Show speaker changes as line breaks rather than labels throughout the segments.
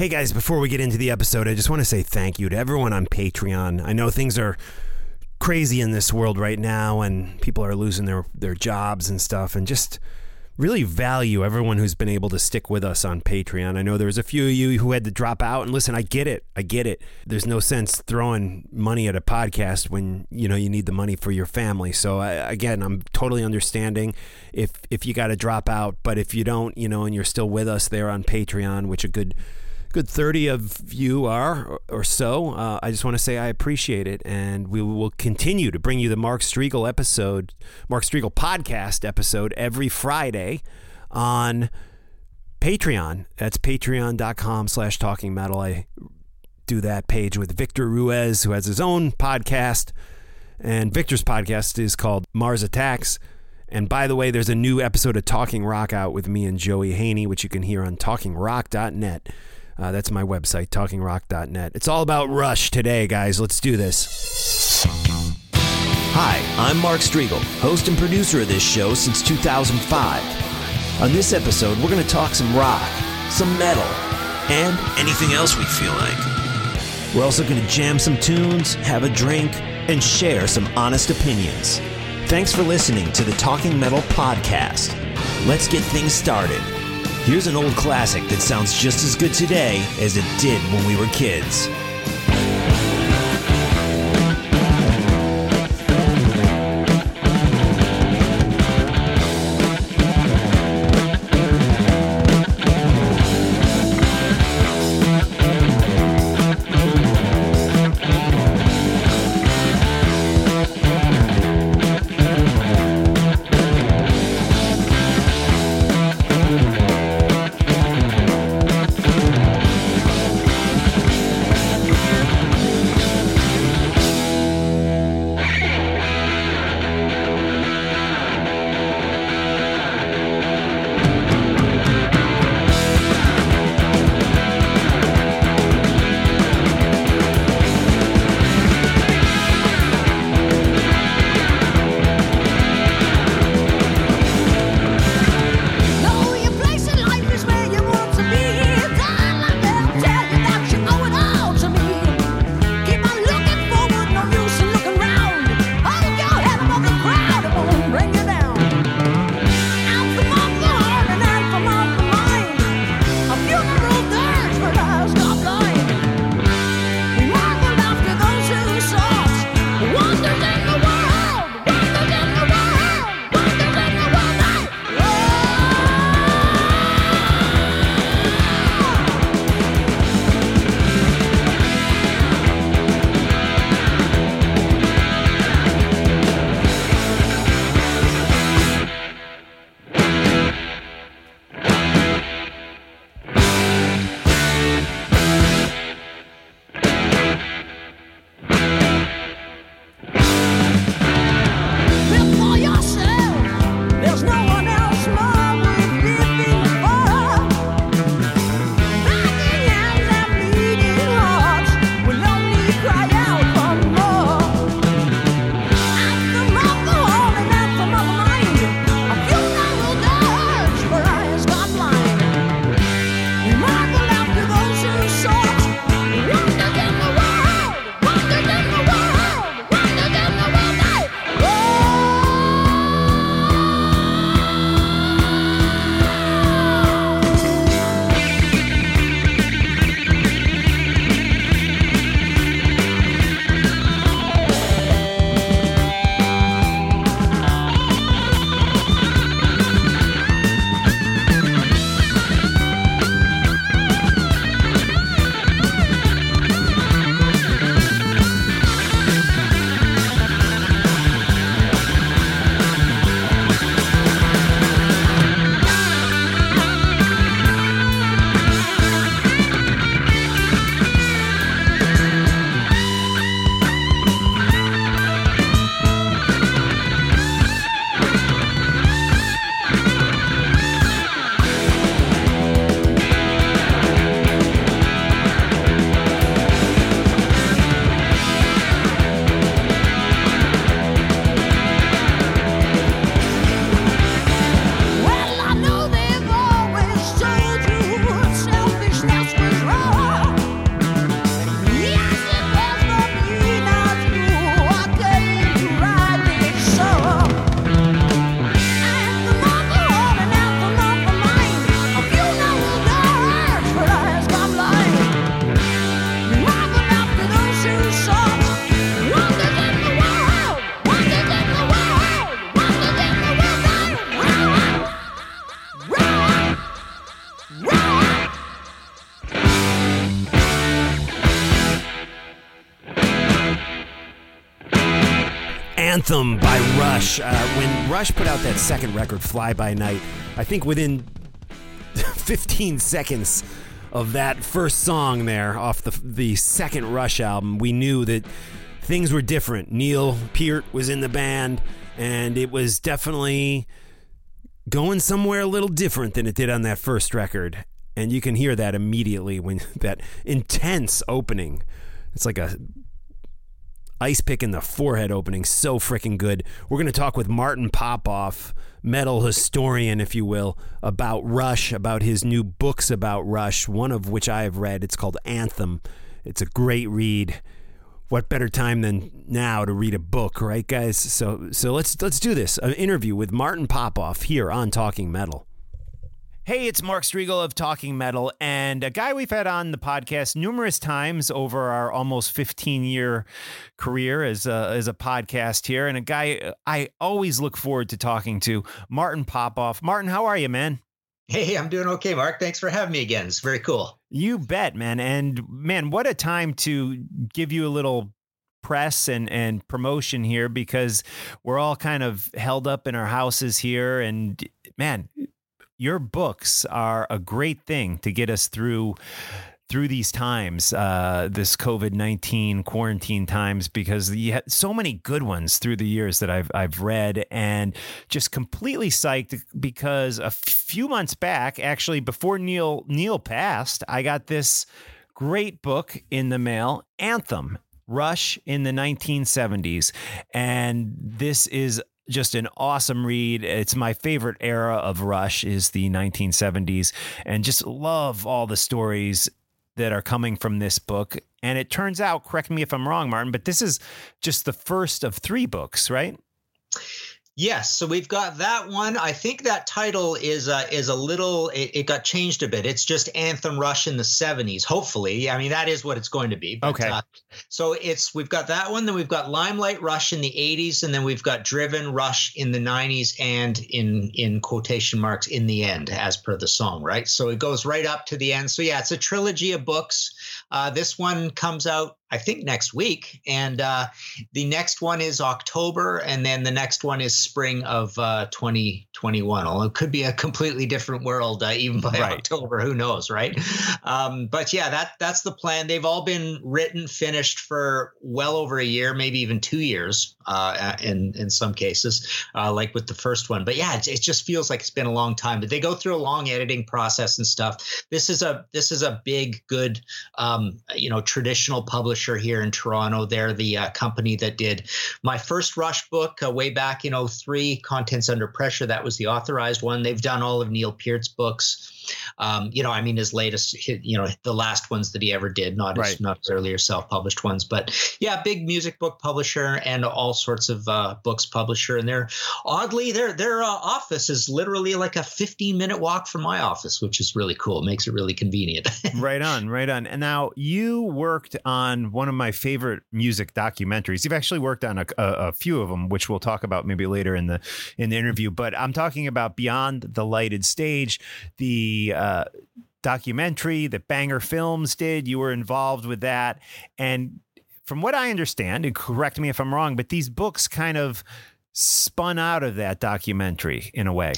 Hey guys, before we get into the episode, I just want to say thank you to everyone on Patreon. I know things are crazy in this world right now and people are losing their, their jobs and stuff and just really value everyone who's been able to stick with us on Patreon. I know there's a few of you who had to drop out and listen, I get it. I get it. There's no sense throwing money at a podcast when, you know, you need the money for your family. So I, again, I'm totally understanding if if you got to drop out, but if you don't, you know, and you're still with us there on Patreon, which a good good 30 of you are or so. Uh, I just want to say I appreciate it. And we will continue to bring you the Mark Strigl episode, Mark Strigl podcast episode every Friday on Patreon. That's patreon.com slash talking metal. I do that page with Victor Ruiz, who has his own podcast. And Victor's podcast is called Mars Attacks. And by the way, there's a new episode of Talking Rock out with me and Joey Haney, which you can hear on talkingrock.net. Uh, that's my website, talkingrock.net. It's all about Rush today, guys. Let's do this.
Hi, I'm Mark Strigl, host and producer of this show since 2005. On this episode, we're going to talk some rock, some metal, and anything else we feel like. We're also going to jam some tunes, have a drink, and share some honest opinions. Thanks for listening to the Talking Metal Podcast. Let's get things started. Here's an old classic that sounds just as good today as it did when we were kids.
Anthem by Rush. Uh, when Rush put out that second record, Fly By Night, I think within 15 seconds of that first song there off the, the second Rush album, we knew that things were different. Neil Peart was in the band, and it was definitely going somewhere a little different than it did on that first record. And you can hear that immediately when that intense opening. It's like a ice pick in the forehead opening. So freaking good. We're going to talk with Martin Popoff, metal historian, if you will, about Rush, about his new books about Rush, one of which I have read. It's called Anthem. It's a great read. What better time than now to read a book, right, guys? So, so let's let's do this. An interview with Martin Popoff here on Talking Metal. Hey, it's Mark Strigl of Talking Metal, and a guy we've had on the podcast numerous times over our almost 15 year career as a, as a podcast here, and a guy I always look forward to talking to, Martin Popoff. Martin, how are you, man?
Hey, I'm doing okay, Mark. Thanks for having me again. It's very cool.
You bet, man. And man, what a time to give you a little press and and promotion here because we're all kind of held up in our houses here and man your books are a great thing to get us through through these times, uh, this COVID nineteen quarantine times, because you had so many good ones through the years that I've I've read, and just completely psyched because a few months back, actually before Neil Neil passed, I got this great book in the mail, Anthem. Rush in the 1970s. And this is just an awesome read. It's my favorite era of Rush is the 1970s and just love all the stories that are coming from this book. And it turns out, correct me if I'm wrong, Martin, but this is just the first of three books, right?
Yes, so we've got that one. I think that title is uh, is a little. It, it, got changed a bit. It's just Anthem Rush in the '70s. Hopefully, I mean that is what it's going to be.
But, okay. Uh,
so it's we've got that one. Then we've got Limelight Rush in the '80s, and then we've got Driven Rush in the '90s, and in in quotation marks in the end, as per the song, right? So it goes right up to the end. So yeah, it's a trilogy of books. Uh, this one comes out I think next week, and uh, the next one is October, and then the next one is spring of uh, 2021. Although it could be a completely different world uh, even by right. October. Who knows, right? Um, but yeah, that that's the plan. They've all been written, finished for well over a year, maybe even two years uh, in in some cases, uh, like with the first one. But yeah, it, it just feels like it's been a long time. But they go through a long editing process and stuff. This is a this is a big, good, um, you know, traditional publisher publisher here in Toronto. They're the uh, company that did my first Rush book uh, way back in 03, Contents Under Pressure. That was the authorized one. They've done all of Neil Peart's books. Um, you know, I mean, his latest, you know, the last ones that he ever did, not right. his, not his earlier self-published ones, but yeah, big music book publisher and all sorts of uh, books publisher. And they're oddly, their their uh, office is literally like a 15 minute walk from my office, which is really cool. It makes it really convenient.
right on, right on. And now you worked on one of my favorite music documentaries. You've actually worked on a, a, a few of them, which we'll talk about maybe later in the in the interview. But I'm talking about Beyond the Lighted Stage, the uh, documentary that Banger Films did. You were involved with that. And from what I understand, and correct me if I'm wrong, but these books kind of spun out of that documentary in a way.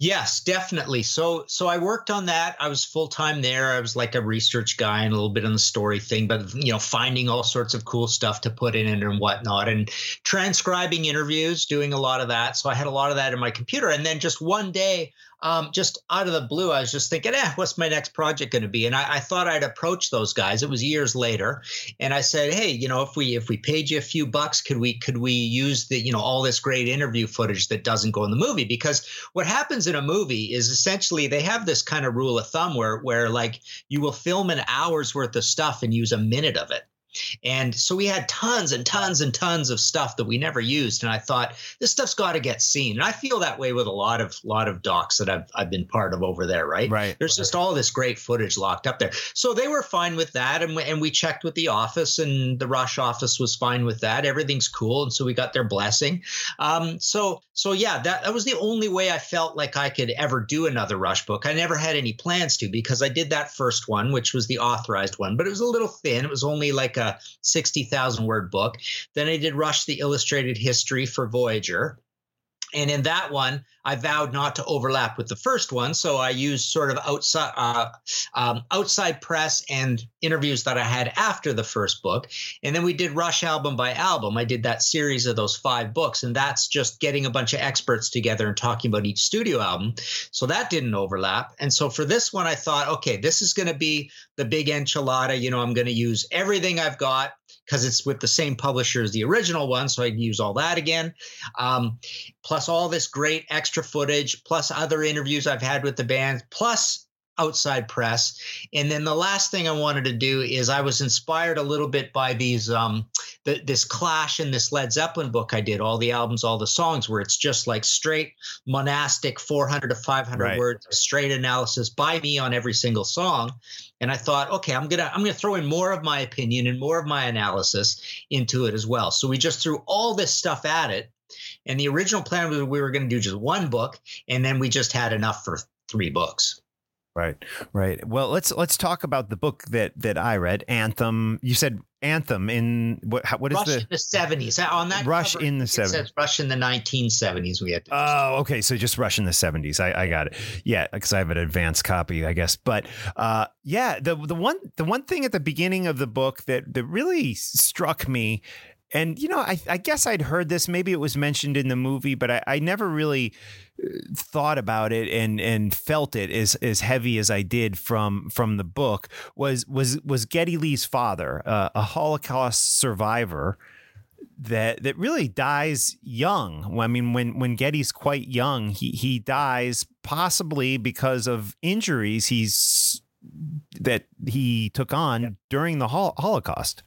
Yes, definitely. So so I worked on that. I was full time there. I was like a research guy and a little bit on the story thing, but you know, finding all sorts of cool stuff to put in it and whatnot, and transcribing interviews, doing a lot of that. So I had a lot of that in my computer. And then just one day, um, just out of the blue, I was just thinking, eh, what's my next project going to be? And I, I, thought I'd approach those guys. It was years later, and I said, hey, you know, if we if we paid you a few bucks, could we could we use the you know all this great interview footage that doesn't go in the movie? Because what happens in a movie is essentially they have this kind of rule of thumb where where like you will film an hour's worth of stuff and use a minute of it. And so we had tons and tons and tons of stuff that we never used. And I thought this stuff's got to get seen. And I feel that way with a lot of lot of docs that I've I've been part of over there. Right.
Right.
There's just all this great footage locked up there. So they were fine with that, and we, and we checked with the office, and the Rush office was fine with that. Everything's cool, and so we got their blessing. Um, so so yeah, that that was the only way I felt like I could ever do another Rush book. I never had any plans to because I did that first one, which was the authorized one, but it was a little thin. It was only like a 60,000 word book. Then I did Rush the Illustrated History for Voyageur. And in that one, I vowed not to overlap with the first one, so I used sort of outside uh, um, outside press and interviews that I had after the first book, and then we did Rush album by album. I did that series of those five books, and that's just getting a bunch of experts together and talking about each studio album. So that didn't overlap, and so for this one, I thought, okay, this is going to be the big enchilada. You know, I'm going to use everything I've got because it's with the same publisher as the original one, so I can use all that again. Um, plus all this great extra footage, plus other interviews I've had with the band, plus outside press. And then the last thing I wanted to do is I was inspired a little bit by these um the, this Clash in this Led Zeppelin book I did, all the albums, all the songs, where it's just like straight monastic 400 to 500 right. words, straight analysis by me on every single song. And I thought, okay, I'm gonna I'm gonna throw in more of my opinion and more of my analysis into it as well. So we just threw all this stuff at it. And the original plan was we were going to do just one book, and then we just had enough for three books.
Right, right. Well, let's let's talk about the book that that I read, Anthem. You said Anthem in what? What is
Rush
the
in the seventies? On that
Rush
cover,
in the seventies.
Rush in the nineteen seventies. We had.
To oh, okay. So just Rush in the seventies. I, I got it. Yeah, because I have an advanced copy, I guess. But uh, yeah, the the one the one thing at the beginning of the book that that really struck me and you know, I, I, guess I'd heard this. Maybe it was mentioned in the movie, but I, I, never really uh, thought about it and and felt it as as heavy as I did from from the book. Was was was Geddy Lee's father, uh, a Holocaust survivor that that really dies young. I mean, when when Geddy's quite young, he he dies possibly because of injuries he's that he took on during the Holocaust.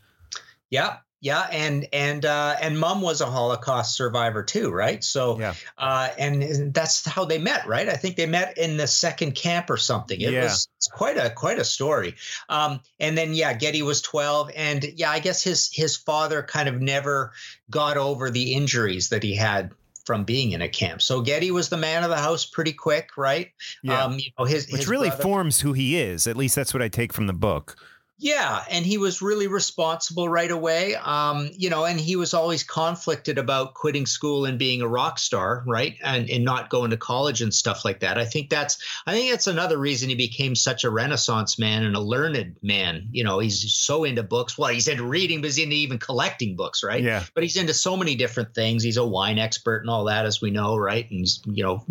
Yeah, yeah, and and uh, and mom was a Holocaust survivor too, right? So, yeah. uh, and that's how they met, right? I think they met in the second camp or something. It yeah. was quite a quite a story. Um, and then yeah, Geddy was twelve, and yeah, I guess his his father kind of never got over the injuries that he had from being in a camp. So Geddy was the man of the house pretty quick, right?
Yeah. Um, you know, his, Which his really brother, forms who he is. At least that's what I take from the book.
Yeah, and he was really responsible right away. Um, you know, and he was always conflicted about quitting school and being a rock star, right? And and not going to college and stuff like that. I think that's I think that's another reason he became such a renaissance man and a learned man. You know, he's so into books. Well, he's into reading, but he's into even collecting books, right?
Yeah.
But he's into so many different things. He's a wine expert and all that, as we know, right? And he's, you know,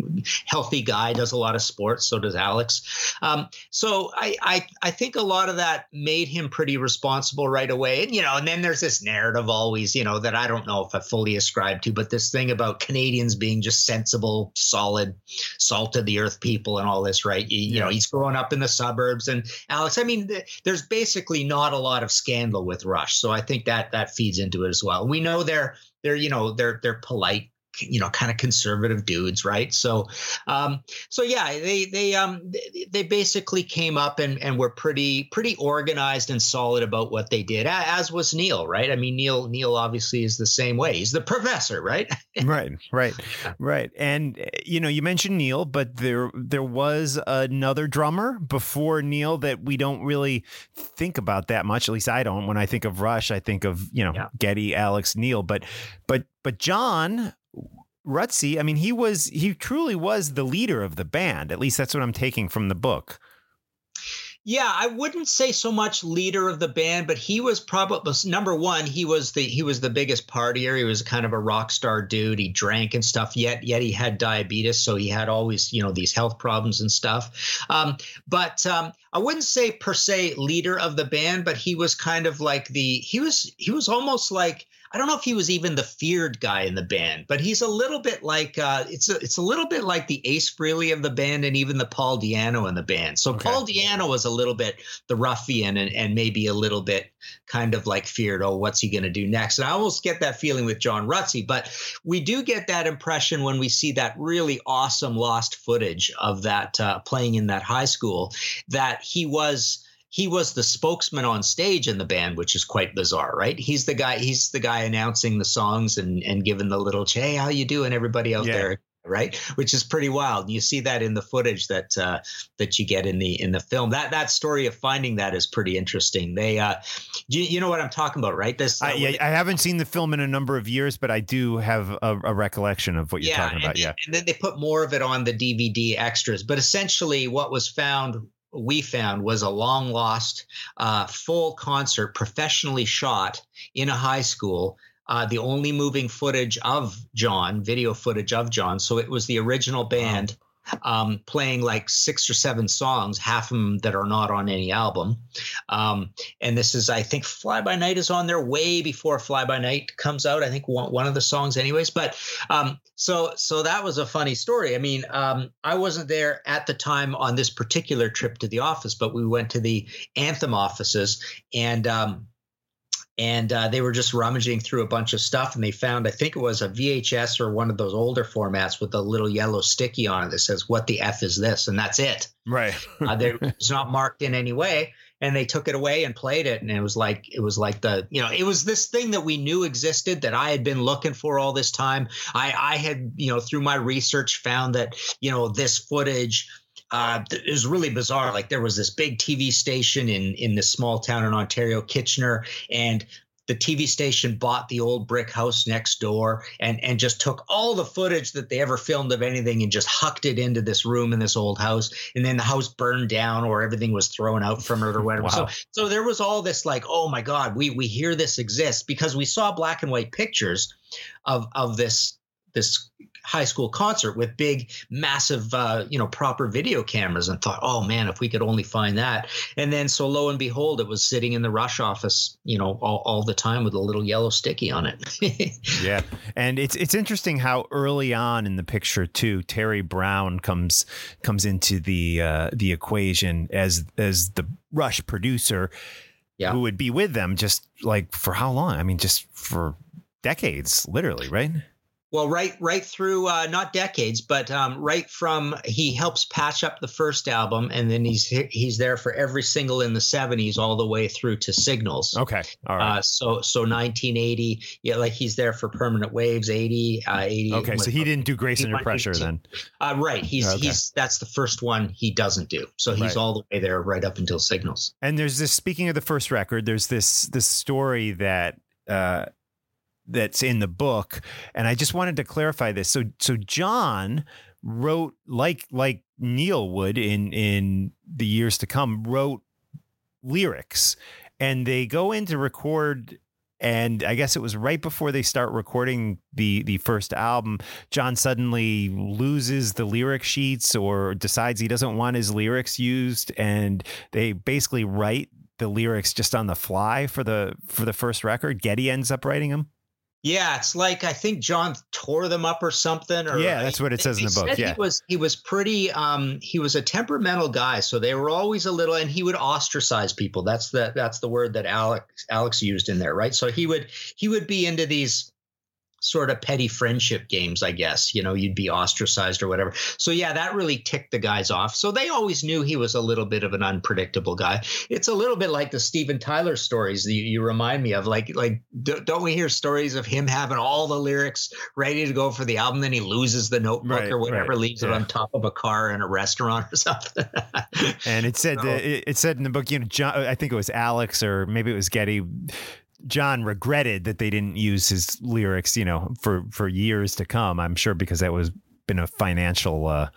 healthy guy, does a lot of sports, so does Alex. Um, so I I I think a lot of that made him pretty responsible right away. And, you know, and then there's this narrative always, you know, that I don't know if I fully ascribe to, but this thing about Canadians being just sensible, solid, salt of the earth people and all this, right? You, you know, he's growing up in the suburbs. And Alex, I mean, th- there's basically not a lot of scandal with Rush. So I think that that feeds into it as well. We know they're, they're, you know, they're, they're polite you know kind of conservative dudes right? So um so yeah they they um they basically came up and and were pretty pretty organized and solid about what they did as was neil right? I mean neil neil obviously is the same way. He's the professor right?
Right right right. And eh, you know you mentioned neil but there there was another drummer before neil that we don't really think about that much at least i don't. When i think of rush i think of you know yeah. geddy alex neil but but but john Rutsey, I mean, he was he truly was the leader of the band. At least that's what I'm taking from the book.
Yeah, I wouldn't say so much leader of the band, but he was probably number one. He was the he was the biggest partier. He was kind of a rock star dude. He drank and stuff. Yet yet he had diabetes, so he had always you know these health problems and stuff. Um, but um, I wouldn't say per se leader of the band, but he was kind of like the he was he was almost like I don't know if he was even the feared guy in the band, but he's a little bit like uh, it's a, it's a little bit like the Ace Frehley of the band and even the Paul Di'Anno in the band. So okay. Paul Di'Anno was a little bit the ruffian and, and maybe a little bit kind of like feared. Oh, what's he going to do next? And I almost get that feeling with John Rutsey, but we do get that impression when we see that really awesome lost footage of that uh, playing in that high school that he was he was the spokesman on stage in the band, which is quite bizarre, right? He's the guy. He's the guy announcing the songs and and giving the little "Hey, how you doing, everybody out yeah. there?" right? Which is pretty wild. You see that in the footage that uh, that you get in the in the film. That that story of finding that is pretty interesting. They, uh, you, you know what I'm talking about, right? This.
I, yeah, I haven't seen the film in a number of years, but I do have a, a recollection of what you're
yeah,
talking about.
And,
yeah,
and then they put more of it on the DVD extras. But essentially, what was found we found was a long lost uh, full concert professionally shot in a high school uh, the only moving footage of John, video footage of John. So it was the original band um, playing like six or seven songs, half of them that are not on any album. Um, and this is, I think, Fly By Night is on there way before Fly By Night comes out. I think one, one of the songs, anyways. But um, so so that was a funny story. I mean, um, I wasn't there at the time on this particular trip to the office, but we went to the Anthem offices and um, and uh, they were just rummaging through a bunch of stuff and they found i think it was a vhs or one of those older formats with a little yellow sticky on it that says what the f is this? And that's it.
Right.
Uh, it's not marked in any way. And they took it away and played it and it was like it was like the you know it was this thing that we knew existed that i had been looking for all this time. I i had you know through my research found that you know this footage uh, it was really bizarre. Like there was this big TV station in in this small town in Ontario, Kitchener, and the TV station bought the old brick house next door and and just took all the footage that they ever filmed of anything and just hucked it into this room in this old house. And then the house burned down or everything was thrown out from it or whatever. wow. So so there was all this like, oh my God, we we hear this exists because we saw black and white pictures of of this this high school concert with big, massive, uh, you know, proper video cameras, and thought, oh man, if we could only find that. And then, so lo and behold, it was sitting in the Rush office, you know, all, all the time with a little yellow sticky on
it. yeah, and it's it's interesting how early on in the picture too, Terry Brown comes comes into the uh, the equation as as the Rush producer. Yeah. Who would be with them just like for how long? I mean, just for decades, literally, right?
Well, right, right through uh, not decades, but um, right from he helps patch up the first album, and then he's he's there for every single in the '70s all the way through to Signals.
Okay, all right.
Uh, so so 1980, yeah, like he's there for Permanent Waves, 80, uh, 80.
Okay, so he didn't do Grace Under Pressure then.
Uh, right, he's okay. he's that's the first one he doesn't do. So he's right. all the way there right up until Signals.
And there's this. Speaking of the first record, there's this this story that. Uh, that's in the book and i just wanted to clarify this so so john wrote like like neil would in in the years to come wrote lyrics and they go in to record and I guess it was right before they start recording the the first album, John suddenly loses the lyric sheets or decides he doesn't want his lyrics used, and they basically write the lyrics just on the fly for the for the first record. Geddy ends up writing them.
Yeah, it's like I think John tore them up or something. Or
yeah, that's what it says in the book. Yeah,
he was he was pretty. Um, he was a temperamental guy, so they were always a little, and he would ostracize people. That's the that's the word that Alex Alex used in there, right? So he would he would be into these sort of petty friendship games, I guess. You know, you'd be ostracized or whatever. So yeah, that really ticked the guys off. So they always knew he was a little bit of an unpredictable guy. It's a little bit like the Steven Tyler stories that you, you remind me of. Like, like don't we hear stories of him having all the lyrics ready to go for the album, then he loses the notebook right, or whatever, right. leaves yeah. it on top of a car in a restaurant or something.
and it said so, it, it said in the book, you know, John, I think it was Alex or maybe it was Geddy John regretted that they didn't use his lyrics, you know, for for years to come. I'm sure because that was been a financial uh,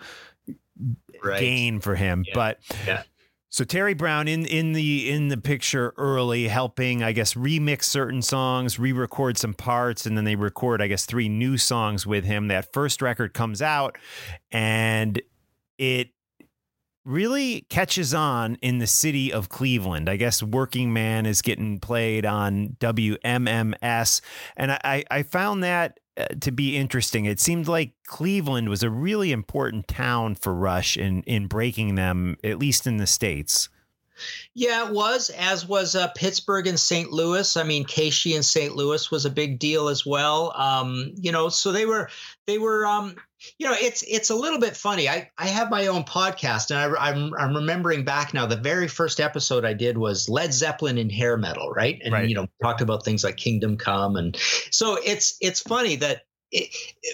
right. gain for him. Yeah. But yeah. So Terry Brown in in the in the picture early, helping I guess remix certain songs, re-record some parts, and then they record I guess three new songs with him. That first record comes out, and it really catches on in the city of Cleveland. I guess Working Man is getting played on WMMS. And I, I found that uh, to be interesting. It seemed like Cleveland was a really important town for Rush in, in breaking them, at least in the States.
Yeah, it was, as was uh, Pittsburgh and St. Louis. I mean, KSHE and St. Louis was a big deal as well. Um, you know, so they were, they were, um, you know, it's it's a little bit funny. I I have my own podcast, and I, I'm I'm remembering back now. The very first episode I did was Led Zeppelin and hair metal, right? And
right.
you know, talked about things like Kingdom Come, and so it's it's funny that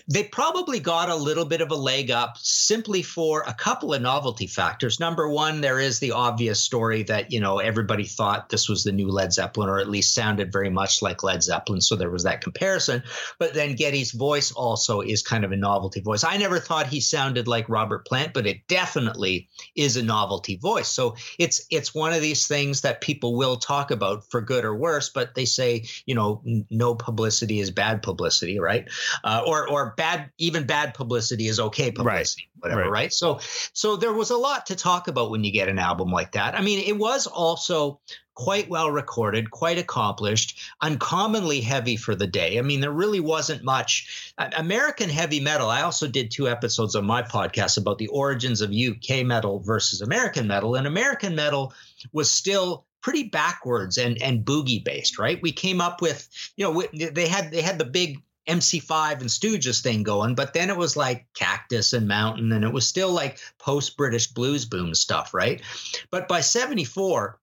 they probably got a little bit of a leg up simply for a couple of novelty factors. Number one, there is the obvious story that you know everybody thought this was the new Led Zeppelin, or at least sounded very much like Led Zeppelin, so there was that comparison. But then Geddy's voice also is kind of a novelty voice. I never thought he sounded like Robert Plant, but it definitely is a novelty voice. So it's it's one of these things that people will talk about for good or worse, but they say you know no publicity is bad publicity, right? Uh, or or bad even bad publicity is okay publicity, right. whatever, right. right? So so there was a lot to talk about when you get an album like that. I mean, it was also quite well recorded, quite accomplished, uncommonly heavy for the day. I mean, there really wasn't much American heavy metal. I also did two episodes on my podcast about the origins of UK metal versus American metal, and American metal was still pretty backwards and and boogie based, right? We came up with, you know, they had they had the big MC5 and Stooges thing going, but then it was like Cactus and Mountain, and it was still like post British blues boom stuff, right? But by 74,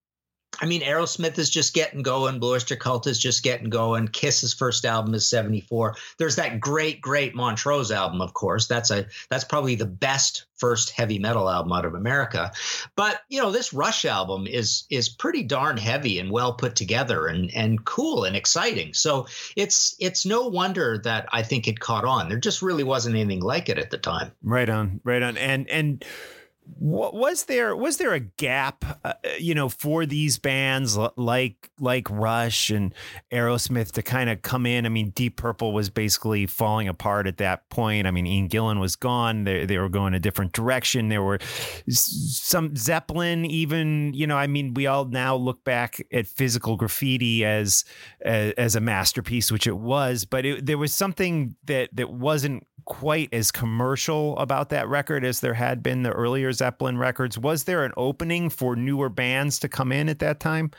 I mean, Aerosmith is just getting going. Blue Oyster Cult is just getting going. Kiss's first album is 74. There's that great, great Montrose album, of course. That's a that's probably the best first heavy metal album out of America. But you know, this Rush album is is pretty darn heavy and well put together and and cool and exciting. So it's it's no wonder that I think it caught on. There just really wasn't anything like it at the time.
Right on, right on. And and was there was there a gap uh, you know for these bands like like Rush and Aerosmith to kind of come in? I mean Deep Purple was basically falling apart at that point. I mean Ian Gillan was gone. They they were going a different direction. There were some Zeppelin even you know I mean we all now look back at physical graffiti as as, as a masterpiece which it was but it, there was something that that wasn't quite as commercial about that record as there had been the earlier Zeppelin records. Was there an opening for newer bands to come in at that time?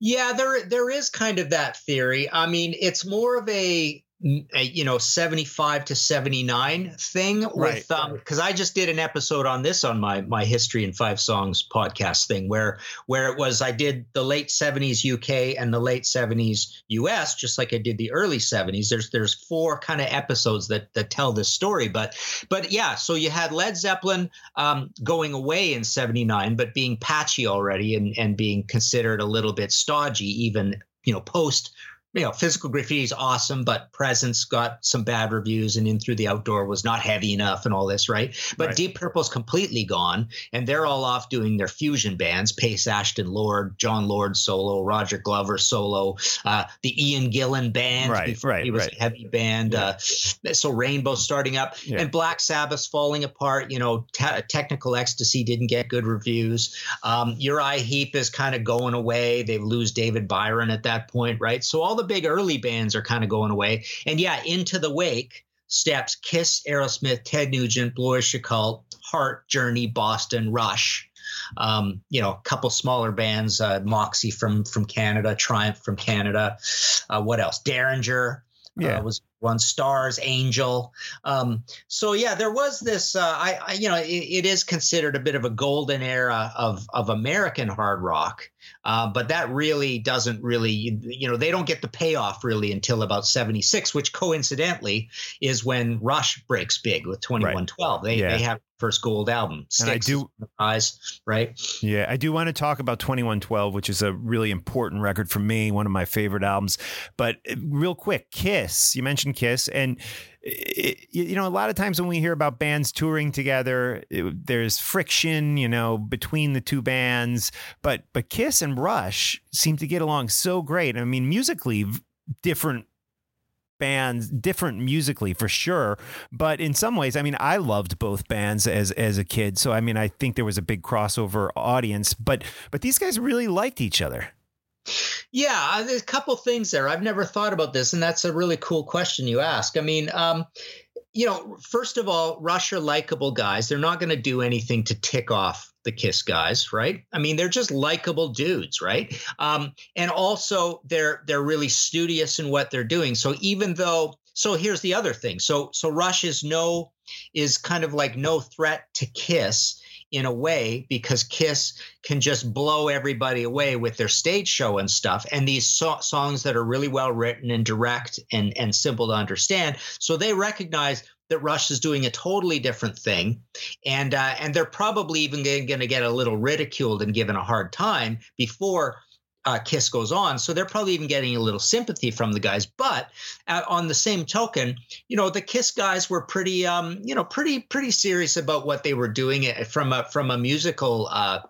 Yeah, there there is kind of that theory. I mean, it's more of a you know 75 to 79 thing with right. um because i just did an episode on this on my my history in five songs podcast thing where where it was i did the late 70s uk and the late 70s us just like i did the early 70s there's there's four kind of episodes that that tell this story but but yeah so you had led zeppelin um going away in 79 but being patchy already and and being considered a little bit stodgy even you know post you know, physical graffiti is awesome, but presence got some bad reviews, and in through the outdoor was not heavy enough, and all this, right? But right. Deep Purple's completely gone, and they're all off doing their fusion bands: Paice Ashton Lord, Jon Lord solo, Roger Glover solo, uh, the Ian Gillan band,
right? Right.
He was
right.
a heavy band. Yeah. Uh, so Rainbow starting up, yeah. and Black Sabbath falling apart. You know, Technical Ecstasy didn't get good reviews. Um, Uriah Heep is kind of going away. They lose David Byron at that point, right? So all the the big early bands are kind of going away. And yeah, into the wake steps Kiss, Aerosmith, Ted Nugent, Blue Oyster Cult, Heart, Journey, Boston, Rush. Um, you know, a couple smaller bands, uh, Moxy from from Canada, Triumph from Canada. Uh, what else? Derringer uh, yeah. Uh, was one Starz angel um, so yeah there was this uh, I, I, you know it, it is considered a bit of a golden era of of american hard rock uh, but that really doesn't really you know they don't get the payoff really until about 76 which coincidentally is when rush breaks big with 2112 right. they, yeah. they have first gold album.
and I do
eyes, right?
Yeah, I do want to talk about 2112, which is a really important record for me, one of my favorite albums. But uh, real quick, Kiss, you mentioned Kiss and it, you know, a lot of times when we hear about bands touring together, it, there's friction, you know, between the two bands. But but Kiss and Rush seem to get along so great. I mean, musically different bands different musically for sure but in some ways i mean i loved both bands as as a kid so i mean i think there was a big crossover audience but but these guys really liked each other
yeah, there's a couple things there. I've never thought about this, and that's a really cool question you ask. I mean, um, you know, first of all, Rush are likable guys. They're not going to do anything to tick off the Kiss guys, right? I mean, they're just likable dudes, right? Um, and also, they're they're really studious in what they're doing. So even though, so here's the other thing. So so Rush is no is kind of like no threat to Kiss in a way because Kiss can just blow everybody away with their stage show and stuff. And these so- songs that are really well written and direct and, and simple to understand. So they recognize that Rush is doing a totally different thing, and uh, and they're probably even going to get a little ridiculed and given a hard time before uh, Kiss goes on. So they're probably even getting a little sympathy from the guys. But uh, on the same token, you know, the Kiss guys were pretty, um, you know, pretty pretty serious about what they were doing uh, from a from a musical uh,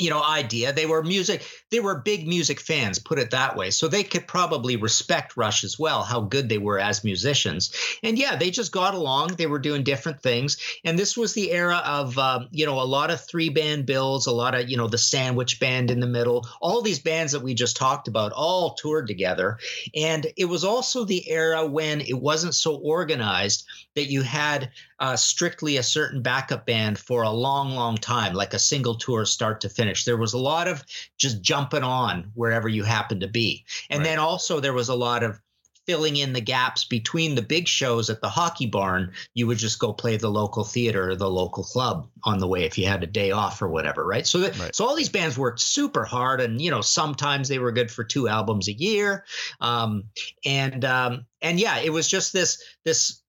you know idea. They were music they were big music fans put it that way. So they could probably respect rush as well how good they were as musicians. And yeah they just got along. They were doing different things. And this was the era of um, you know a lot of three band bills a lot of you know the sandwich band in the middle all these bands that we just talked about all toured together. And it was also the era when it wasn't so organized that you had uh, strictly a certain backup band for a long, long time, like a single tour start to finish. There was a lot of just jumping on wherever you happened to be. And right. then also there was a lot of filling in the gaps between the big shows at the hockey barn. You would just go play the local theater or the local club on the way if you had a day off or whatever, right? So, that, right. so all these bands worked super hard, and you know sometimes they were good for two albums a year, um, and um, and yeah, it was just this this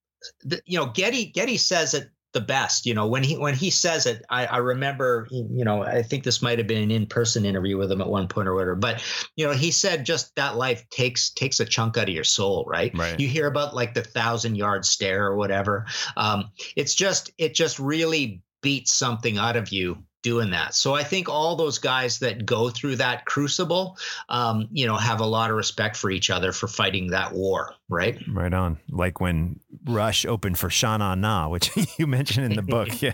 the, you know, Getty Geddy says it the best. You know, when he when he says it, I, I remember. You know, I think this might have been an in person interview with him at one point or whatever. But you know, he said just that life takes takes a chunk out of your soul, right?
Right.
You hear about like the thousand yard stare or whatever. Um, it's just it just really beats something out of you doing that. So I think all those guys that go through that crucible, um, you know, have a lot of respect for each other for fighting that war, right?
Right on. Like when Rush opened for Sha Na Na, which you mentioned in the book.
Yeah.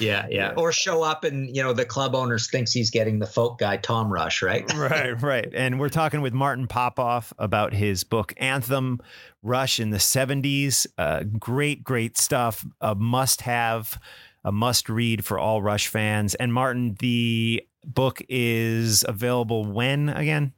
yeah, yeah. Or show up and, you know, the club owners thinks he's getting the folk guy, Tom Rush, right?
right, right. And we're talking with Martin Popoff about his book, Anthem Rush in the 70s. Uh, great, great stuff. A must have a must read for all Rush fans. And Martin, the book is available when again?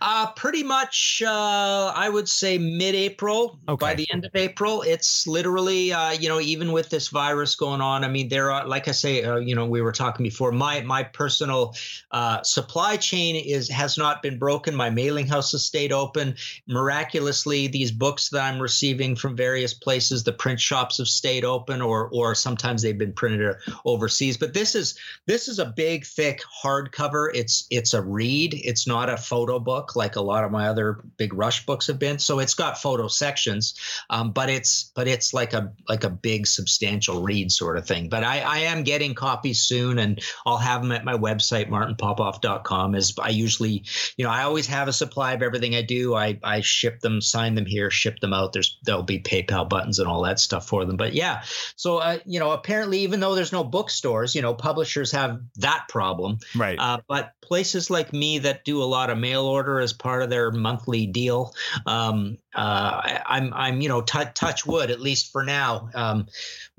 Uh, pretty much, uh, I would say mid-April. Okay. By the end of April, it's literally, uh, you know, even with this virus going on. I mean, there are, like I say, uh, you know, we were talking before. My my personal uh, supply chain is has not been broken. My mailing house has stayed open. Miraculously, these books that I'm receiving from various places, the print shops have stayed open, or or sometimes they've been printed overseas. But this is this is a big, thick hardcover. It's it's a read. It's not a photo photo book like a lot of my other big rush books have been. So it's got photo sections um, but it's but it's like a like a big substantial read sort of thing. But i i am getting copies soon and i'll have them at my website martinpopoff.com as i usually you know i always have a supply of everything i do. I i ship them sign them here ship them out. There's there'll be paypal buttons and all that stuff for them. But yeah so uh, you know apparently even though there's no bookstores you know publishers have that problem.
Right.
Uh, but places like me that do a lot of mail order as part of their monthly deal. Um, uh, I, I'm, I'm, you know, t- touch wood, at least for now. Um,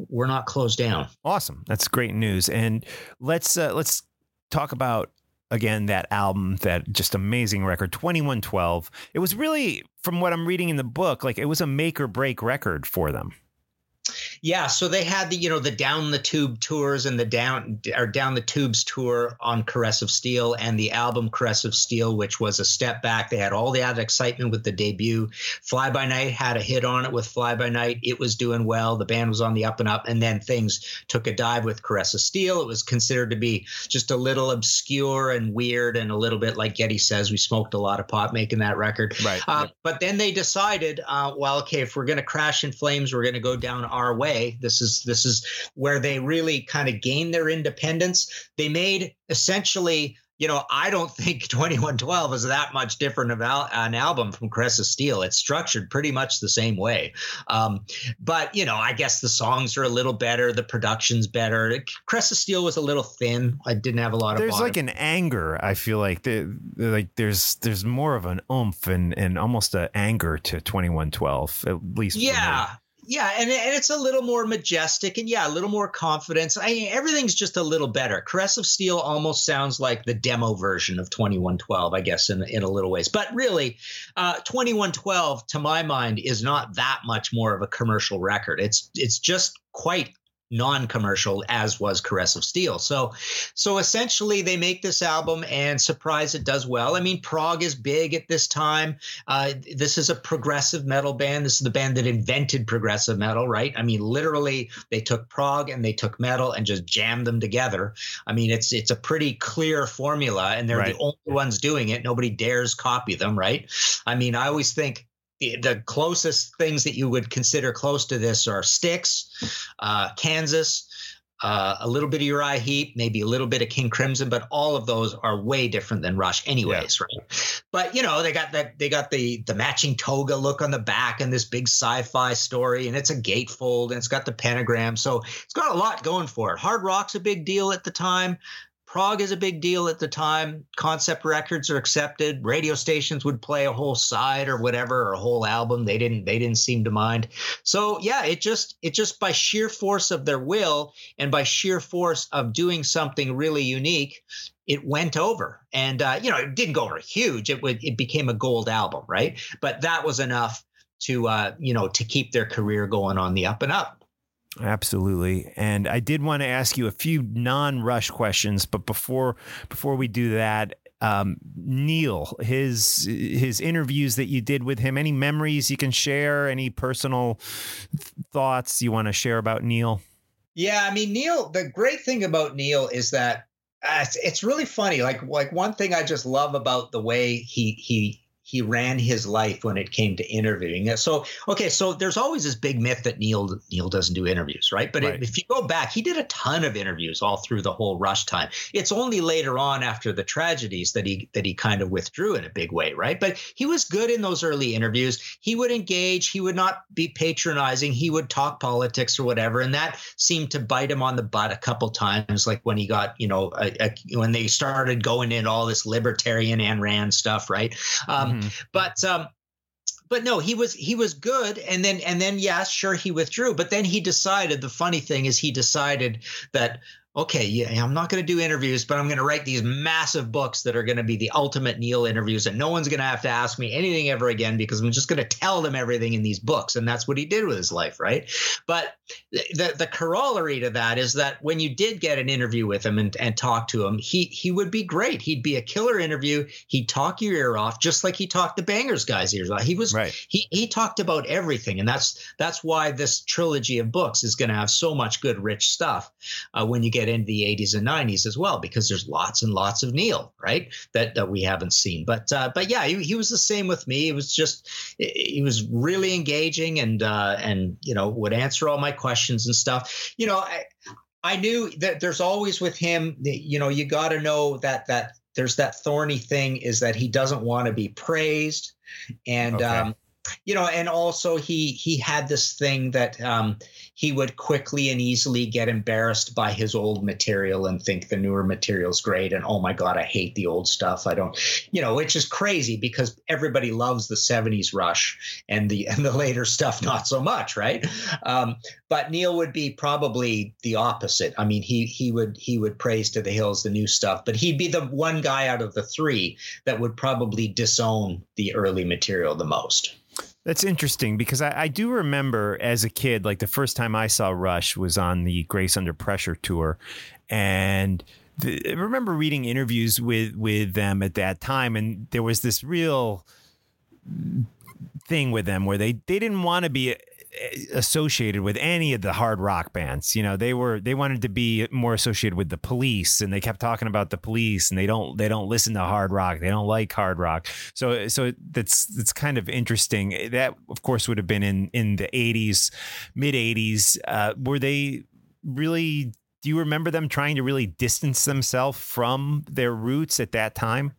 we're not closed down.
Awesome. That's great news. And let's, uh, let's talk about again that album that just amazing record 2112 it was really from what i'm reading in the book like it was a make or break record for them
yeah, so they had the you know the down the tube tours and the down or down the tubes tour on Caress of Steel and the album Caress of Steel, which was a step back. They had all the added excitement with the debut. Fly by Night had a hit on it with Fly by Night. It was doing well. The band was on the up and up, and then things took a dive with Caress of Steel. It was considered to be just a little obscure and weird and a little bit like Geddy says. We smoked a lot of pot making that record.
Right.
Uh, But then they decided, uh, well, okay, if we're going to crash in flames, we're going to go down our way way. This is this is where they really kind of gained their independence. They made essentially you know, I don't think 2112 is that much different of al- an album from Caress of Steel. It's structured pretty much the same way. Um, but, you know, I guess the songs are a little better. The production's better. Caress of Steel was a little thin. I didn't have a lot
of There's
bottom.
like an anger, I feel like. The, like there's there's more of an oomph and, and almost an anger to 2112, at least.
Yeah. Yeah, and, and it's a little more majestic and yeah, a little more confidence. I everything's just a little better. Caress of Steel almost sounds like the demo version of 2112, I guess, in, in a little ways. But really, uh, 2112, to my mind, is not that much more of a commercial record. It's it's just quite non-commercial as was caress of steel. So so essentially they make this album and surprise it does well. I mean prog is big at this time. Uh, this is a progressive metal band. This is the band that invented progressive metal right? I mean literally they took prog and they took metal and just jammed them together. I mean it's it's a pretty clear formula and they're right. the only ones doing it. Nobody dares copy them right? I mean i always think the, the closest things that you would consider close to this are Styx, uh, Kansas, uh, a little bit of Uriah Heep, maybe a little bit of King Crimson, but all of those are way different than Rush, anyways, yeah. right? But you know, they got that they got the the matching toga look on the back and this big sci-fi story, and it's a gatefold and it's got the pentagram, so it's got a lot going for it. Hard rock's a big deal at the time. Prog is a big deal at the time. Concept records are accepted. Radio stations would play a whole side or whatever, or a whole album. They didn't they didn't seem to mind. So yeah, it just it just by sheer force of their will and by sheer force of doing something really unique, it went over. And uh, you know, it didn't go over huge. It would it became a gold album, right? But that was enough to uh, you know to keep their career going on the up and up.
Absolutely. And I did want to ask you a few non-rush questions, but before before we do that, um, Neil, his his interviews that you did with him, any memories you can share, any personal thoughts you want to share about Neil?
Yeah, I mean Neil, the great thing about Neil is that uh, it's, it's really funny. Like like one thing I just love about the way he he he ran his life when it came to interviewing. So, okay, so there's always this big myth that Neil Neil doesn't do interviews, right? But right. if you go back, he did a ton of interviews all through the whole Rush time. It's only later on after the tragedies that he that he kind of withdrew in a big way, right? But he was good in those early interviews. He would engage. He would not be patronizing. He would talk politics or whatever, and that seemed to bite him on the butt a couple times, like when he got you know a, a, when they started going in all this libertarian and Rand stuff, right? Um, Mm-hmm. But um, but no, he was he was good, and then and then yes, sure he withdrew, but then he decided. The funny thing is, he decided that okay, yeah, I'm not going to do interviews, but I'm going to write these massive books that are going to be the ultimate Neil interviews, and no one's going to have to ask me anything ever again because I'm just going to tell them everything in these books, and that's what he did with his life, right? But the the corollary to that is that when you did get an interview with him and, and talk to him, he he would be great. He'd be a killer interview. He'd talk your ear off, just like he talked the Bangers guys' ears off. He was right. he he talked about everything, and that's that's why this trilogy of books is going to have so much good, rich stuff uh, when you get into the 80s and 90s as well, because there's lots and lots of Neil, right? That that we haven't seen. But uh, but yeah, he, he was the same with me. It was just he was really engaging and uh, and you know would answer all my questions and stuff. You know, I, I knew that there's always with him, you know, you got to know that that there's that thorny thing is that he doesn't want to be praised, and okay. um, you know, and also he he had this thing that um, he would quickly and easily get embarrassed by his old material and think the newer material's great and oh my god, I hate the old stuff. I don't, you know, which is crazy because everybody loves the '70s Rush and the and the later stuff not so much, right? Um, but Neil would be probably the opposite. I mean, he he would he would praise to the hills the new stuff, but he'd be the one guy out of the three that would probably disown the early material the most.
That's interesting because I, I, do remember as a kid, like the first time I saw Rush was on the Grace Under Pressure tour, and the, I remember reading interviews with with them at that time, and there was this real thing with them where they they didn't want to be associated with any of the hard rock bands. You know, they were they wanted to be more associated with the police and they kept talking about the police and they don't they don't listen to hard rock. They don't like hard rock. So so that's that's kind of interesting. That of course would have been in in the 80s, mid 80s. Uh, were they really do you remember them trying to really distance themselves from their roots at that time?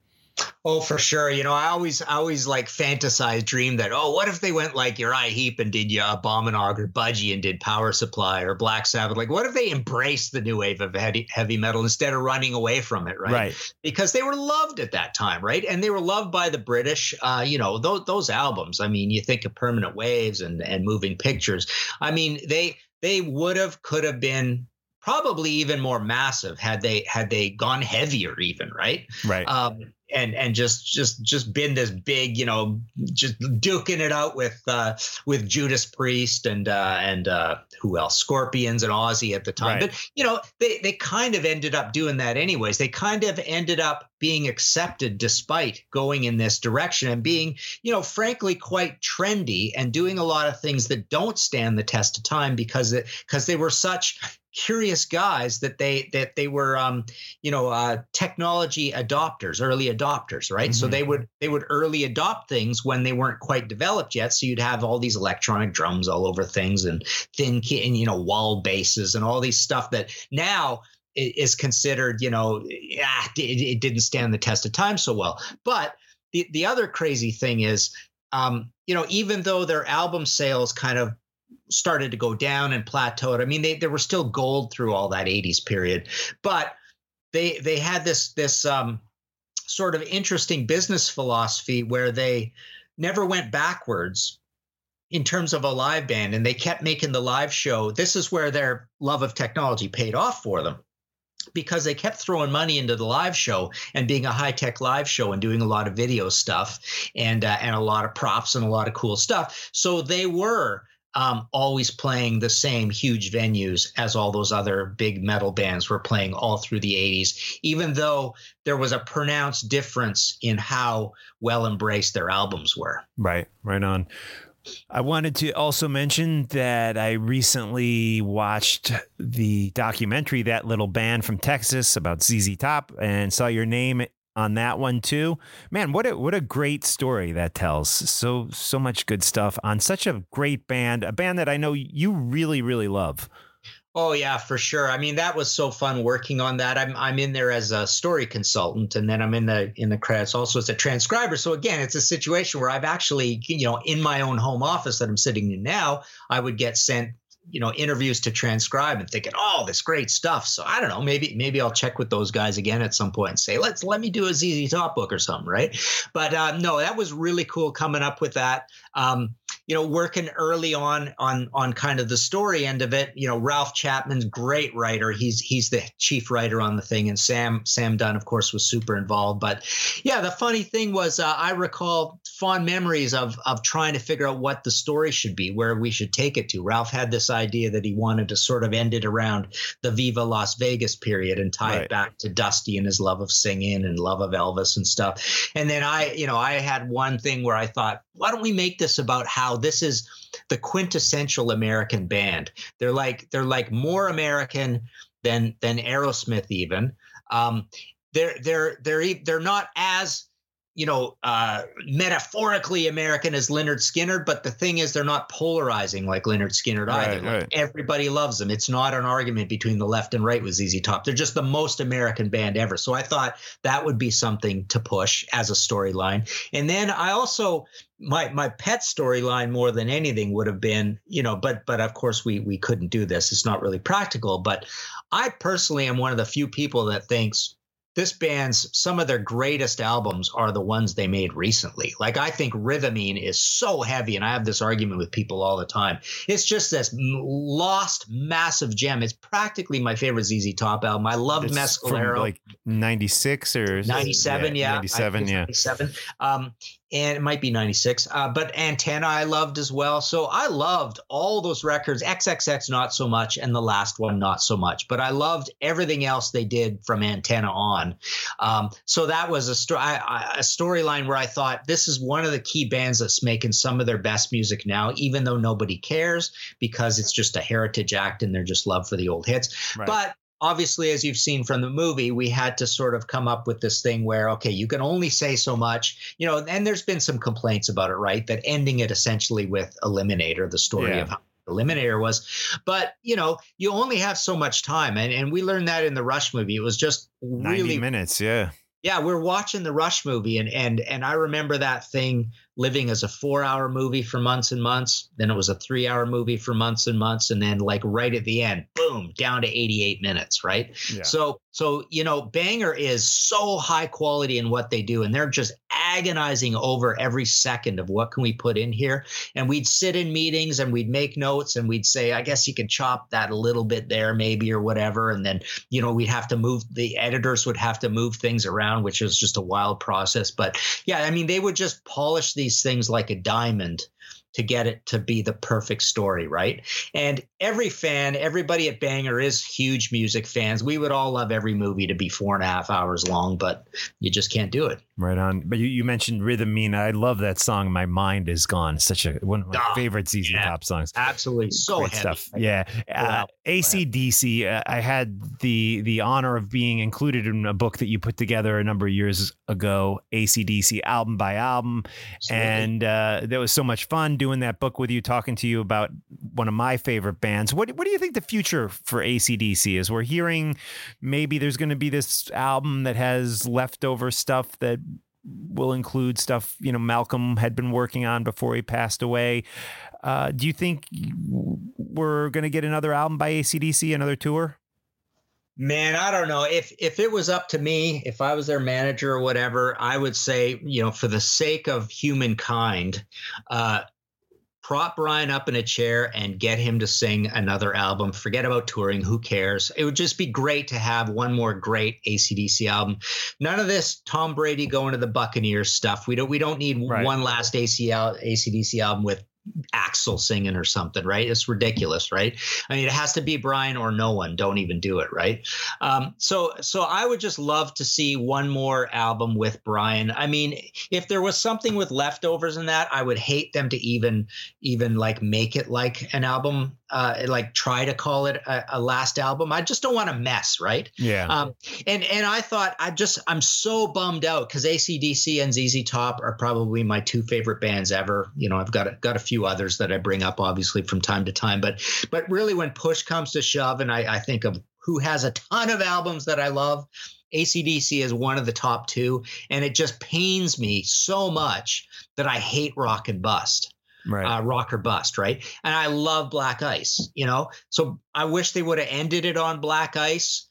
Oh, for sure. You know, I always, I always like fantasize, dream that, oh, what if they went like Uriah Heep and did yeah, Abominog or Budgie and did Power Supply or Black Sabbath? Like, what if they embraced the new wave of heavy, heavy metal instead of running away from it, right?
Right.
Because they were loved at that time, right? And they were loved by the British. Uh, you know, those, those albums. I mean, you think of Permanent Waves and and Moving Pictures. I mean, they they would have, could have been probably even more massive had they had they gone heavier even right
right
um, and and just just just been this big, you know, just duking it out with uh, with Judas Priest and uh, and uh, who else? Scorpions and Ozzy at the time.
Right.
But you know, they they kind of ended up doing that anyways. They kind of ended up being accepted despite going in this direction and being, you know, frankly quite trendy and doing a lot of things that don't stand the test of time because it because they were such curious guys that they that they were um, you know uh, technology adopters early adopters right? Mm-hmm. so they would they would early adopt things when they weren't quite developed yet. So you'd have all these electronic drums all over things and thin and you know wall bases and all these stuff that now is considered you know yeah, it, it didn't stand the test of time so well. But the, the other crazy thing is um, you know even though their album sales kind of started to go down and plateaued. I mean, they they were still gold through all that 80s period, but they they had this this um, sort of interesting business philosophy where they never went backwards in terms of a live band and they kept making the live show. This is where their love of technology paid off for them because they kept throwing money into the live show and being a high tech live show and doing a lot of video stuff and uh, and a lot of props and a lot of cool stuff. So they were um, always playing the same huge venues as all those other big metal bands were playing all through the 80s, even though there was a pronounced difference in how well embraced their albums were.
Right, right on. I wanted to also mention that I recently watched the documentary That Little Band from Texas about ZZ Top and saw your name on that one too. Man, what a what a great story that tells. So so much good stuff on such a great band, a band that I know you really really love.
Oh yeah, for sure. I mean, that was so fun working on that. I'm I'm in there as a story consultant, and then I'm in the in the credits also as a transcriber. So again, it's a situation where I've actually, you know, in my own home office that I'm sitting in now, I would get sent you know interviews to transcribe and thinking oh this great stuff. So i don't know maybe maybe i'll check with those guys again at some point and say let's let me do a zz top book or something right? But uh, no that was really cool coming up with that. Um, you know, working early on on on kind of the story end of it. You know, Ralph Chapman's great writer. He's he's the chief writer on the thing, and Sam Sam Dunn, of course, was super involved. But yeah, the funny thing was, uh, I recall fond memories of of trying to figure out what the story should be, where we should take it to. Ralph had this idea that he wanted to sort of end it around the Viva Las Vegas period and tie right. it back to Dusty and his love of singing and love of Elvis and stuff. And then I, you know, I had one thing where I thought, why don't we make this about how this is the quintessential American band? They're like they're like more American than than Aerosmith even. Um, they're they're they're they're not as you know, uh, metaphorically American as Lynyrd Skynyrd, but the thing is, they're not polarizing like Lynyrd Skynyrd right, either. Right. Like everybody loves them. It's not an argument between the left and right with ZZ Top. They're just the most American band ever. So I thought that would be something to push as a storyline. And then I also my my pet storyline more than anything would have been, you know, but but of course we we couldn't do this. It's not really practical. But I personally am one of the few people that thinks this band's some of their greatest albums are the ones they made recently. Like I think Rhythmeen is so heavy, and I have this argument with people all the time. It's just this lost massive gem. It's practically my favorite ZZ Top album. I loved it's Mescalero.
like ninety six or
ninety seven, yeah,
ninety seven, yeah,
ninety seven. Um, and it might be 96 uh, but antenna i loved as well. So i loved all those records xxx not so much and the last one not so much but i loved everything else they did from antenna on. Um, so that was a, sto- a storyline where i thought this is one of the key bands that's making some of their best music now even though nobody cares because it's just a heritage act and they're just love for the old hits. Right. but obviously, as you've seen from the movie, we had to sort of come up with this thing where, okay, you can only say so much, you know, and there's been some complaints about it, right? That ending it essentially with Eliminator, the story yeah. of how Eliminator was. But, you know, you only have so much time. And, and we learned that in the Rush movie. It was just really
90 minutes. Yeah.
Yeah. We're watching the Rush movie and, and, and I remember that thing living as a four hour movie for months and months. Then it was a three hour movie for months and months. And then, like, right at the end, boom, down to 88 minutes, right? Yeah. So, so, you know, Banger is so high quality in what they do. And they're just agonizing over every second of what can we put in here. And we'd sit in meetings and we'd make notes and we'd say, I guess you could chop that a little bit there, maybe, or whatever. And then, you know, we'd have to move, the editors would have to move things around, which was just a wild process. But yeah, I mean, they would just polish the these things like a diamond to get it to be the perfect story, right? And every fan, everybody at Banger is huge music fans. We would all love every movie to be four and a half hours long, but you just can't do it.
Right on. But you, you mentioned Rhythmeen. I love that song. My mind is gone. Such a one of my oh, favorite ZZ yeah, Top songs.
Absolutely, so Great heavy. stuff.
Yeah. Uh, ACDC. Uh, I had the the honor of being included in a book that you put together a number of years ago. ACDC album by album, Absolutely. and uh, that was so much fun doing that book with you, talking to you about one of my favorite bands. What what do you think the future for ACDC is? We're hearing maybe there's going to be this album that has leftover stuff that will include stuff you know Malcolm had been working on before he passed away. Uh, do you think we're going to get another album by ACDC, another tour?
Man, I don't know. If if it was up to me, if I was their manager or whatever, I would say, you know, for the sake of humankind, uh, prop Brian up in a chair and get him to sing another album. Forget about touring. Who cares? It would just be great to have one more great ACDC album. None of this Tom Brady going to the Buccaneers stuff. We don't we don't need right. one last ACL ACDC album with Axl singing or something, right? It's ridiculous, right? I mean, it has to be Brian or no one. Don't even do it, right? Um, so, so I would just love to see one more album with Brian. I mean, if there was something with leftovers in that, I would hate them to even, even like make it like an album uh, like try to call it a, a, last album. I just don't want to mess, right?
Yeah. Um,
and and I thought I just I'm so bummed out because ACDC and ZZ Top are probably my two favorite bands ever. You know, I've got a, got a few others that I bring up obviously from time to time, but but really when push comes to shove, and I, I think of who has a ton of albums that I love. ACDC is one of the top two, and it just pains me so much that I hate rock and bust
right. uh,
rock or bust, right? And I love Black Ice, you know. So I wish they would have ended it on Black Ice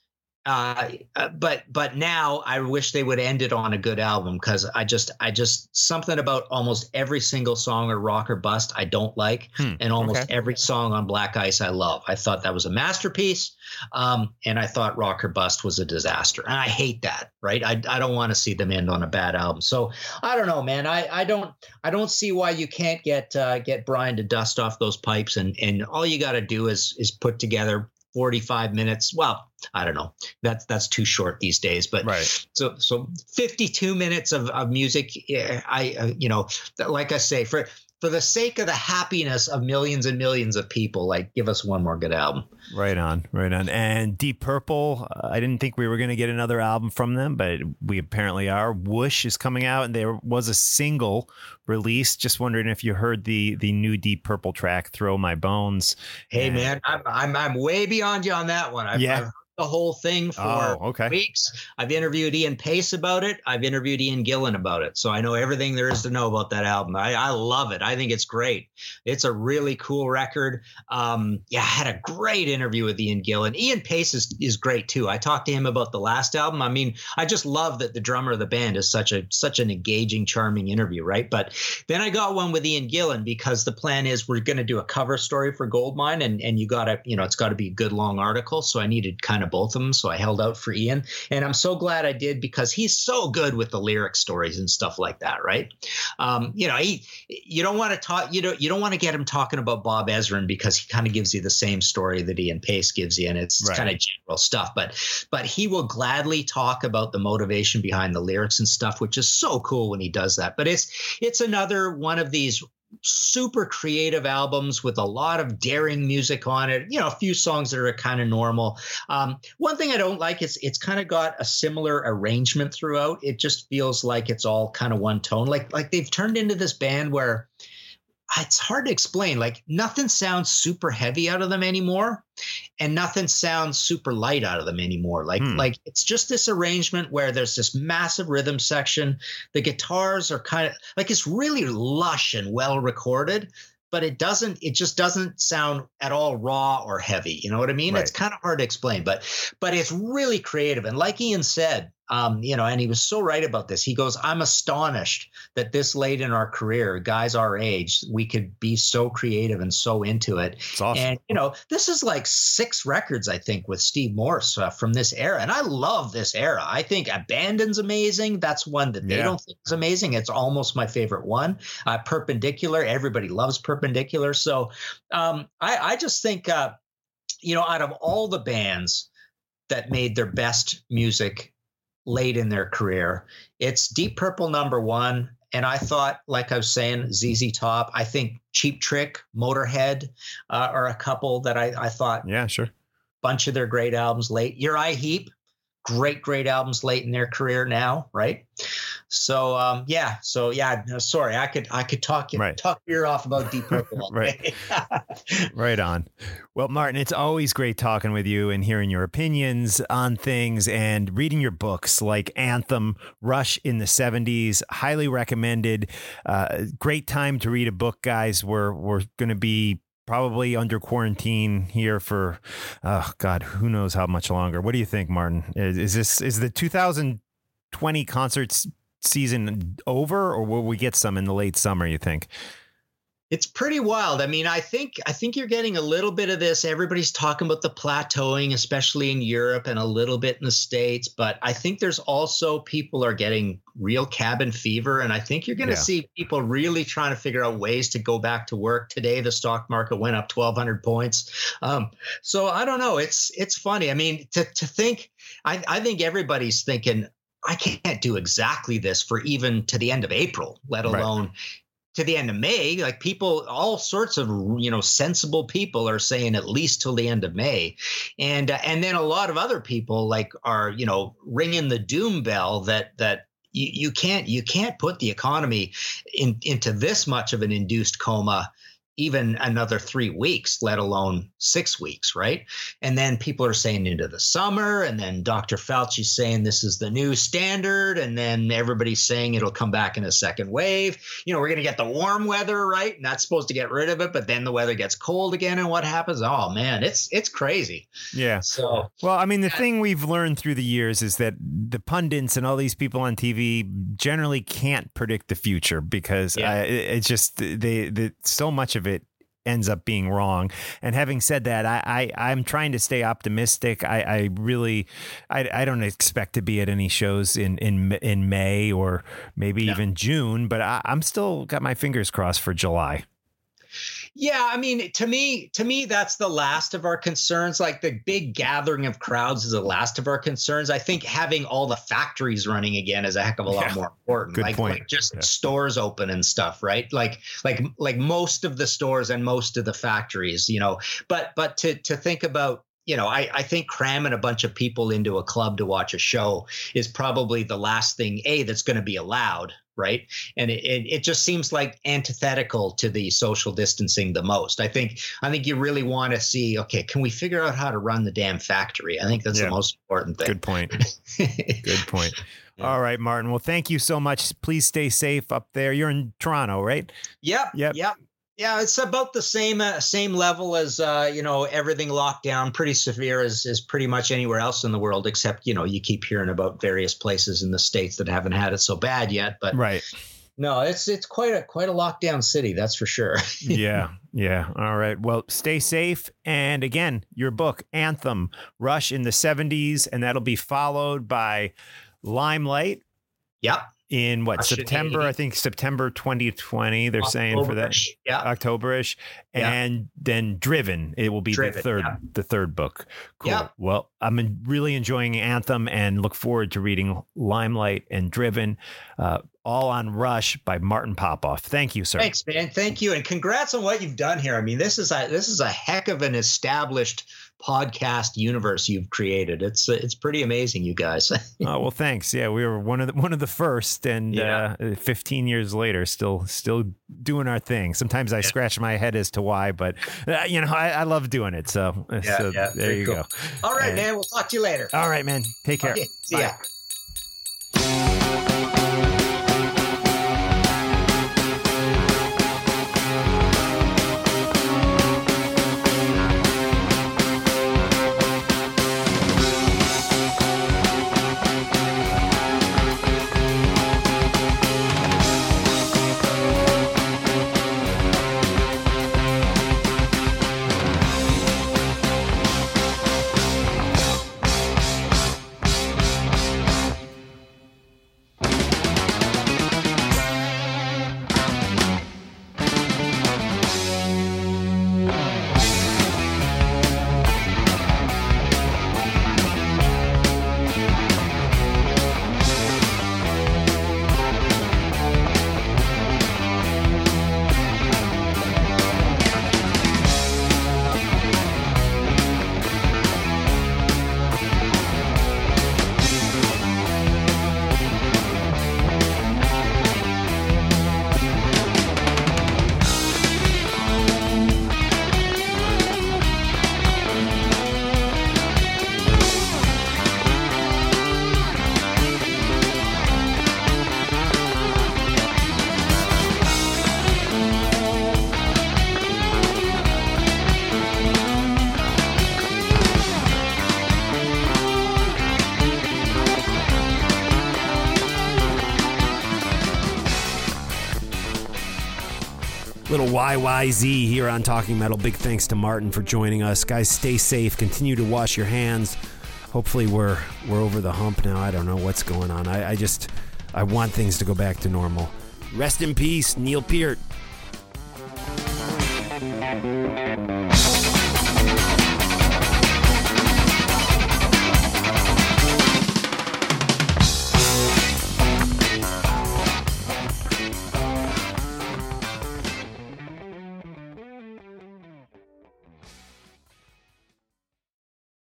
uh, uh, but but now I wish they would end it on a good album because I just I just something about almost every single song or rock or bust I don't like, hmm, and almost okay. every song on Black Ice I love. I thought that was a masterpiece, um, and I thought Rock or Bust was a disaster, and I hate that. Right? I I don't want to see them end on a bad album. So I don't know, man. I I don't I don't see why you can't get uh, get Brian to dust off those pipes, and and all you got to do is is put together 45 minutes. Well, I don't know. That's that's too short these days. But
right.
so so 52 minutes of, of music. I uh, you know, like I say, for for the sake of the happiness of millions and millions of people, like give us one more good album.
Right on, right on. And Deep Purple, uh, I didn't think we were going to get another album from them, but we apparently are. Whoosh is coming out, and there was a single released. Just wondering if you heard the the new Deep Purple track, "Throw My Bones."
Hey and, man, I'm, I'm I'm way beyond you on that one. I've,
yeah.
I've the whole thing for oh,
okay.
weeks. I've interviewed Ian Paice about it. I've interviewed Ian Gillan about it. So I know everything there is to know about that album. I, I love it. I think it's great. It's a really cool record. Um, yeah, I had a great interview with Ian Gillan. Ian Paice is, is great too. I talked to him about the last album. I mean, I just love that the drummer of the band is such a such an engaging, charming interview, right? But then I got one with Ian Gillan because the plan is we're going to do a cover story for Goldmine, and and you got to you know it's got to be a good long article. So I needed kind of of both of them. So I held out for Ian. And I'm so glad I did because he's so good with the lyric stories and stuff like that, right? Um, you know, he you don't want to talk, you don't you don't want to get him talking about Bob Ezrin because he kind of gives you the same story that Ian Paice gives you, and it's right. kind of general stuff. But but he will gladly talk about the motivation behind the lyrics and stuff, which is so cool when he does that. But it's it's another one of these super creative albums with a lot of daring music on it. You know, a few songs that are kind of normal. Um, one thing I don't like is it's kind of got a similar arrangement throughout. It just feels like it's all kind of one tone. Like like they've turned into this band where it's hard to explain. Like nothing sounds super heavy out of them anymore, and nothing sounds super light out of them anymore. Like hmm. like it's just this arrangement where there's this massive rhythm section. The guitars are kind of like it's really lush and well recorded, but it doesn't. It just doesn't sound at all raw or heavy. You know what I mean? Right. It's kind of hard to explain, but but it's really creative. And like Ian said, um, you know, and he was so right about this. He goes, I'm astonished that this late in our career, guys our age, we could be so creative and so into it.
Awesome.
And, you know, this is like six records, I think, with Steve Morse uh, from this era. And I love this era. I think Abandon's amazing. That's one that they
Yeah.
don't think is amazing. It's almost my favorite one. Uh, Perpendicular, everybody loves Perpendicular. So um, I, I just think, uh, you know, out of all the bands that made their best music late in their career, it's Deep Purple number one. And I thought, like I was saying, ZZ Top, I think Cheap Trick, Motorhead uh, are a couple that I, I thought
Yeah, sure.
bunch of their great albums late. Uriah Heep, great, great albums late in their career now, right? So um, yeah, so yeah, no, sorry, I could I could talk you
Right.
talk your off about Deep Purple.
Right. Right on. Well, Martin, it's always great talking with you and hearing your opinions on things and reading your books like Anthem, Rush in the 70s. Highly recommended. Uh, great time to read a book, guys. We're, we're going to be probably under quarantine here for, oh, God, who knows how much longer. What do you think, Martin? Is, is this, is the 2020 concerts season over or will we get some in the late summer, you think?
It's pretty wild. I mean, I think I think you're getting a little bit of this. Everybody's talking about the plateauing, especially in Europe and a little bit in the States. But I think there's also people are getting real cabin fever. And I think you're going to
Yeah.
see people really trying to figure out ways to go back to work. Today, the stock market went up 1,200 points. Um, so I don't know. It's it's funny. I mean, to to think, I, I think everybody's thinking, I can't do exactly this for even to the end of April, let
Right.
To the end of May. Like people, all sorts of you know sensible people are saying at least till the end of May, and uh, and then a lot of other people like are you know ringing the doom bell that that. You, you can't you can't put the economy in, into this much of an induced coma even another three weeks, let alone six weeks, right? And then people are saying into the summer, and then Dr. Fauci's saying this is the new standard, and then everybody's saying it'll come back in a second wave. You know, we're going to get the warm weather, right? Not supposed to get rid of it, but then the weather gets cold again, and what happens? Oh man, it's it's crazy.
Yeah.
So
Well, I mean, the thing we've learned through the years is that the pundits and all these people on TV generally can't predict the future because
Yeah.
uh, it, it's just they, they so much of ends up being wrong. And having said that, I, I I'm trying to stay optimistic. I, I really I, I don't expect to be at any shows in in in May or maybe
Yeah.
even June, but I, I'm still got my fingers crossed for July.
Yeah, I mean, to me, to me, that's the last of our concerns. Like the big gathering of crowds is the last of our concerns. I think having all the factories running again is a heck of a lot
Yeah.
more important.
Good
like,
point.
like just
Yeah.
stores open and stuff, right? Like, like, like most of the stores and most of the factories, you know. But, but to to think about. You know, I, I think cramming a bunch of people into a club to watch a show is probably the last thing, A, that's going to be allowed, right? and it, it, it just seems like antithetical to the social distancing the most i think i think you really want to see okay can we figure out how to run the damn factory i think that's
Yeah.
the most important thing
Good point. Good point.
Yeah.
All right, Martin. Well, thank you so much. Please stay safe up there. You're in Toronto, right?
yep
Yep.
yep yeah it's about the same uh, same level as uh, you know everything locked down pretty severe as, as pretty much anywhere else in the world except you know you keep hearing about various places in the states that haven't had it so bad yet but
Right.
no it's it's quite a quite a lockdown city that's for sure
yeah. Yeah. All right. Well, stay safe. And again, your book, Anthem, Rush in the 70s, and that'll be followed by Limelight
yep
in what, September? I think September 2020, they're saying for that.
October-ish. yeah
Octoberish,
Yeah.
and then Driven. It will be
Driven,
the third,
yeah.
the third book. Cool.
Yeah.
Well, I'm really enjoying Anthem and look forward to reading Limelight and Driven, uh, all on Rush by Martin Popoff. Thank you, sir.
Thanks, man. Thank you, and congrats on what you've done here. I mean, this is a this is a heck of an established podcast universe you've created. It's it's pretty amazing, you guys.
Oh well, thanks. Yeah, we were one of the one of the first, and
Yeah.
uh, 15 years later, still still doing our thing. Sometimes I scratch my head as to why, but uh, you know, I, I love doing it. So, uh,
Yeah,
so
yeah,
there you
cool.
go.
All right,
And-
man. We'll talk to you later.
All right, man. Take care.
Okay, see
Bye.
ya.
YYZ here on Talking Metal. Big thanks to Martin for joining us. Guys, stay safe. Continue to wash your hands. Hopefully we're we're over the hump now. I don't know what's going on. I, I just I want things to go back to normal. Rest in peace, Neil Peart.